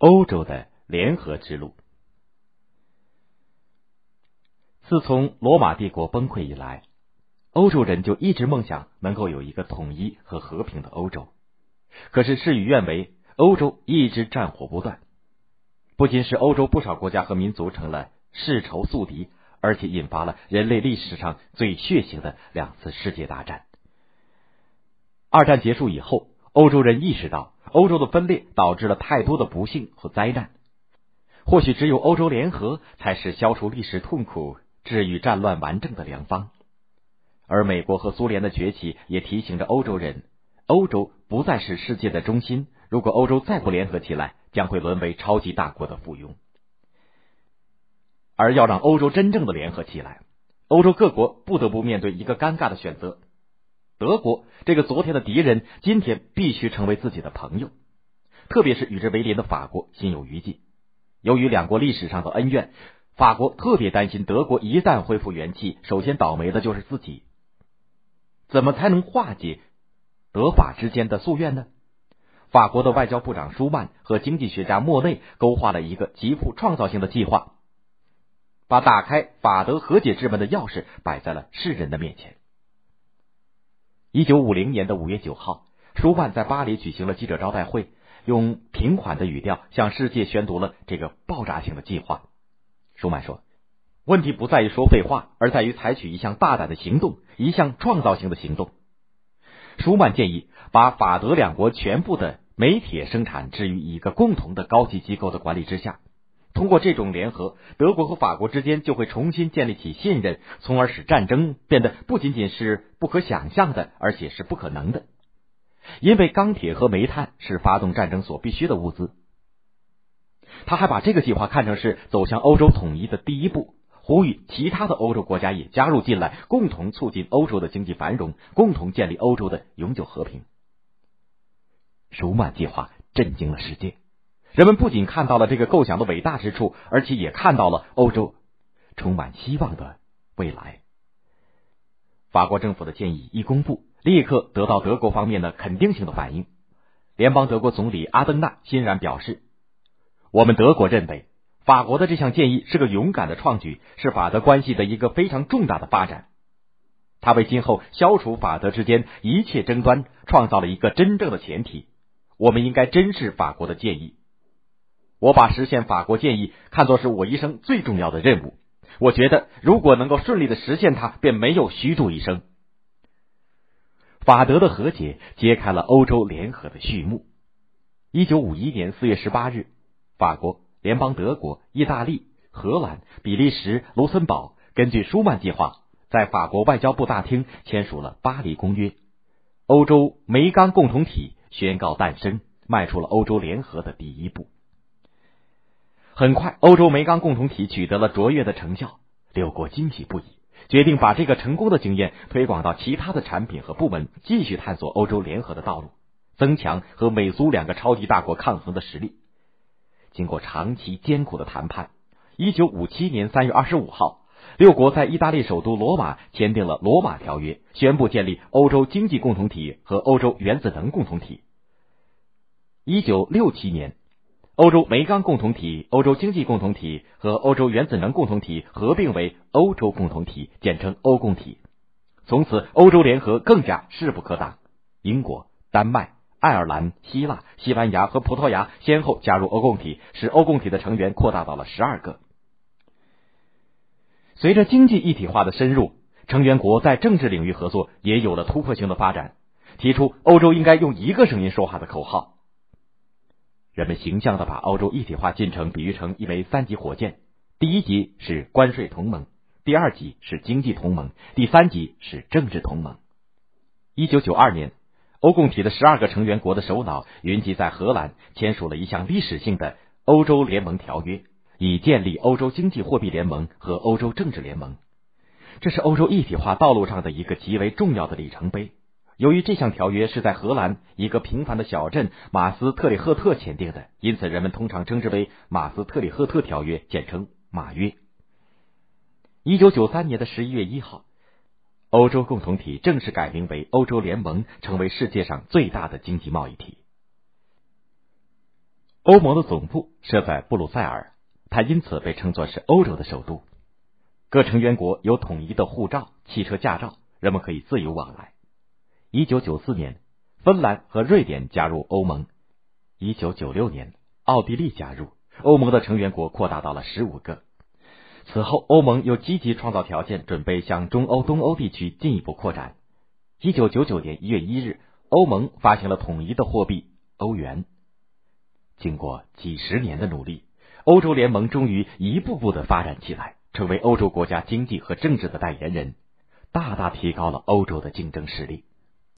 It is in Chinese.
欧洲的联合之路。自从罗马帝国崩溃以来，欧洲人就一直梦想能够有一个统一和和平的欧洲。可是事与愿违，欧洲一直战火不断，不仅使欧洲不少国家和民族成了世仇宿敌，而且引发了人类历史上最血腥的两次世界大战。二战结束以后，欧洲人意识到。欧洲的分裂导致了太多的不幸和灾难，或许只有欧洲联合才是消除历史痛苦、治愈战乱顽症的良方。而美国和苏联的崛起也提醒着欧洲人，欧洲不再是世界的中心。如果欧洲再不联合起来，将会沦为超级大国的附庸。而要让欧洲真正的联合起来，欧洲各国不得不面对一个尴尬的选择。德国这个昨天的敌人，今天必须成为自己的朋友，特别是与之为邻的法国心有余悸。由于两国历史上的恩怨，法国特别担心德国一旦恢复元气，首先倒霉的就是自己。怎么才能化解德法之间的夙愿呢？法国的外交部长舒曼和经济学家莫内勾画了一个极富创造性的计划，把打开法德和解之门的钥匙摆在了世人的面前。一九五零年的五月九号，舒曼在巴黎举行了记者招待会，用平缓的语调向世界宣读了这个爆炸性的计划。舒曼说：“问题不在于说废话，而在于采取一项大胆的行动，一项创造性的行动。”舒曼建议把法德两国全部的煤铁生产置于一个共同的高级机构的管理之下。通过这种联合，德国和法国之间就会重新建立起信任，从而使战争变得不仅仅是不可想象的，而且是不可能的。因为钢铁和煤炭是发动战争所必须的物资。他还把这个计划看成是走向欧洲统一的第一步，呼吁其他的欧洲国家也加入进来，共同促进欧洲的经济繁荣，共同建立欧洲的永久和平。舒曼计划震惊了世界。人们不仅看到了这个构想的伟大之处，而且也看到了欧洲充满希望的未来。法国政府的建议一公布，立刻得到德国方面的肯定性的反应。联邦德国总理阿登纳欣然表示：“我们德国认为，法国的这项建议是个勇敢的创举，是法德关系的一个非常重大的发展。他为今后消除法德之间一切争端创造了一个真正的前提。我们应该珍视法国的建议。”我把实现法国建议看作是我一生最重要的任务。我觉得，如果能够顺利的实现它，便没有虚度一生。法德的和解揭开了欧洲联合的序幕。一九五一年四月十八日，法国、联邦德国、意大利、荷兰、比利时、卢森堡根据舒曼计划，在法国外交部大厅签署了《巴黎公约》，欧洲煤钢共同体宣告诞生，迈出了欧洲联合的第一步。很快，欧洲煤钢共同体取得了卓越的成效，六国惊喜不已，决定把这个成功的经验推广到其他的产品和部门，继续探索欧洲联合的道路，增强和美苏两个超级大国抗衡的实力。经过长期艰苦的谈判，一九五七年三月二十五号，六国在意大利首都罗马签订了《罗马条约》，宣布建立欧洲经济共同体和欧洲原子能共同体。一九六七年。欧洲煤钢共同体、欧洲经济共同体和欧洲原子能共同体合并为欧洲共同体，简称欧共体。从此，欧洲联合更加势不可挡。英国、丹麦、爱尔兰、希腊、西班牙和葡萄牙先后加入欧共体，使欧共体的成员扩大到了十二个。随着经济一体化的深入，成员国在政治领域合作也有了突破性的发展，提出欧洲应该用一个声音说话的口号。人们形象的把欧洲一体化进程比喻成一枚三级火箭，第一级是关税同盟，第二级是经济同盟，第三级是政治同盟。一九九二年，欧共体的十二个成员国的首脑云集在荷兰，签署了一项历史性的欧洲联盟条约，以建立欧洲经济货币联盟和欧洲政治联盟。这是欧洲一体化道路上的一个极为重要的里程碑。由于这项条约是在荷兰一个平凡的小镇马斯特里赫特签订的，因此人们通常称之为马斯特里赫特条约，简称马约。一九九三年的十一月一号，欧洲共同体正式改名为欧洲联盟，成为世界上最大的经济贸易体。欧盟的总部设在布鲁塞尔，它因此被称作是欧洲的首都。各成员国有统一的护照、汽车驾照，人们可以自由往来。一九九四年，芬兰和瑞典加入欧盟；一九九六年，奥地利加入欧盟的成员国扩大到了十五个。此后，欧盟又积极创造条件，准备向中欧、东欧地区进一步扩展。一九九九年一月一日，欧盟发行了统一的货币欧元。经过几十年的努力，欧洲联盟终于一步步的发展起来，成为欧洲国家经济和政治的代言人，大大提高了欧洲的竞争实力。